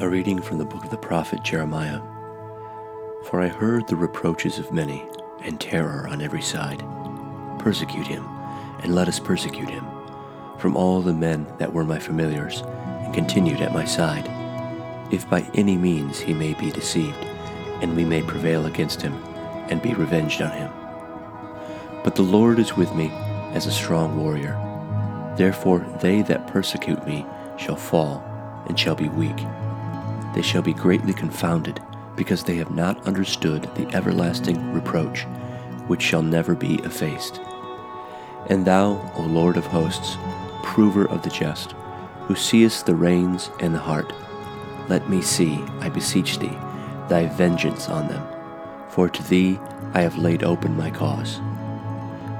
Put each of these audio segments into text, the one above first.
A reading from the book of the prophet Jeremiah. For I heard the reproaches of many, and terror on every side. Persecute him, and let us persecute him, from all the men that were my familiars, and continued at my side, if by any means he may be deceived, and we may prevail against him, and be revenged on him. But the Lord is with me as a strong warrior. Therefore they that persecute me shall fall, and shall be weak they shall be greatly confounded, because they have not understood the everlasting reproach, which shall never be effaced. And thou, O Lord of hosts, prover of the just, who seest the reins and the heart, let me see, I beseech thee, thy vengeance on them, for to thee I have laid open my cause.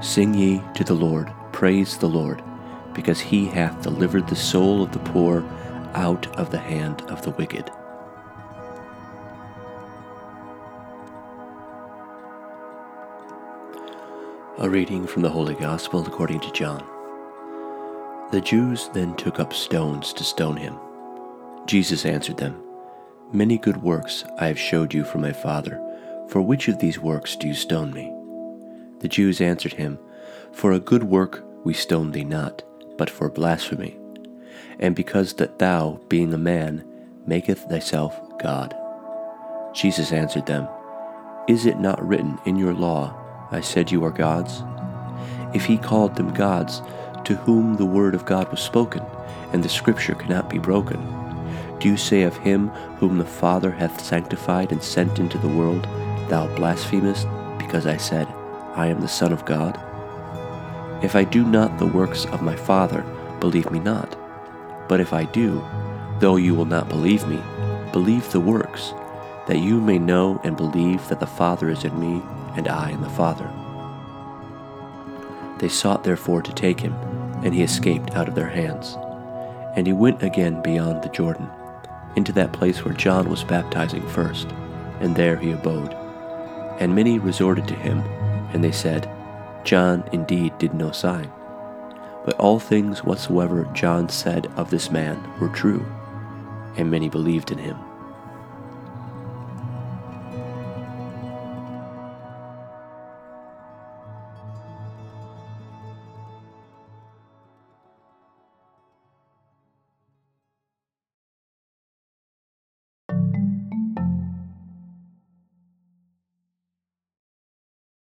Sing ye to the Lord, praise the Lord, because he hath delivered the soul of the poor out of the hand of the wicked. A reading from the Holy Gospel according to John. The Jews then took up stones to stone him. Jesus answered them, Many good works I have showed you from my Father. For which of these works do you stone me? The Jews answered him, For a good work we stone thee not, but for blasphemy, and because that thou, being a man, maketh thyself God. Jesus answered them, Is it not written in your law, I said you are gods? If he called them gods, to whom the word of God was spoken, and the scripture cannot be broken, do you say of him whom the Father hath sanctified and sent into the world, Thou blasphemest, because I said, I am the Son of God? If I do not the works of my Father, believe me not. But if I do, though you will not believe me, believe the works, that you may know and believe that the Father is in me and I in the Father. They sought therefore to take him, and he escaped out of their hands. And he went again beyond the Jordan, into that place where John was baptizing first, and there he abode. And many resorted to him, and they said, John indeed did no sign. But all things whatsoever John said of this man were true, and many believed in him.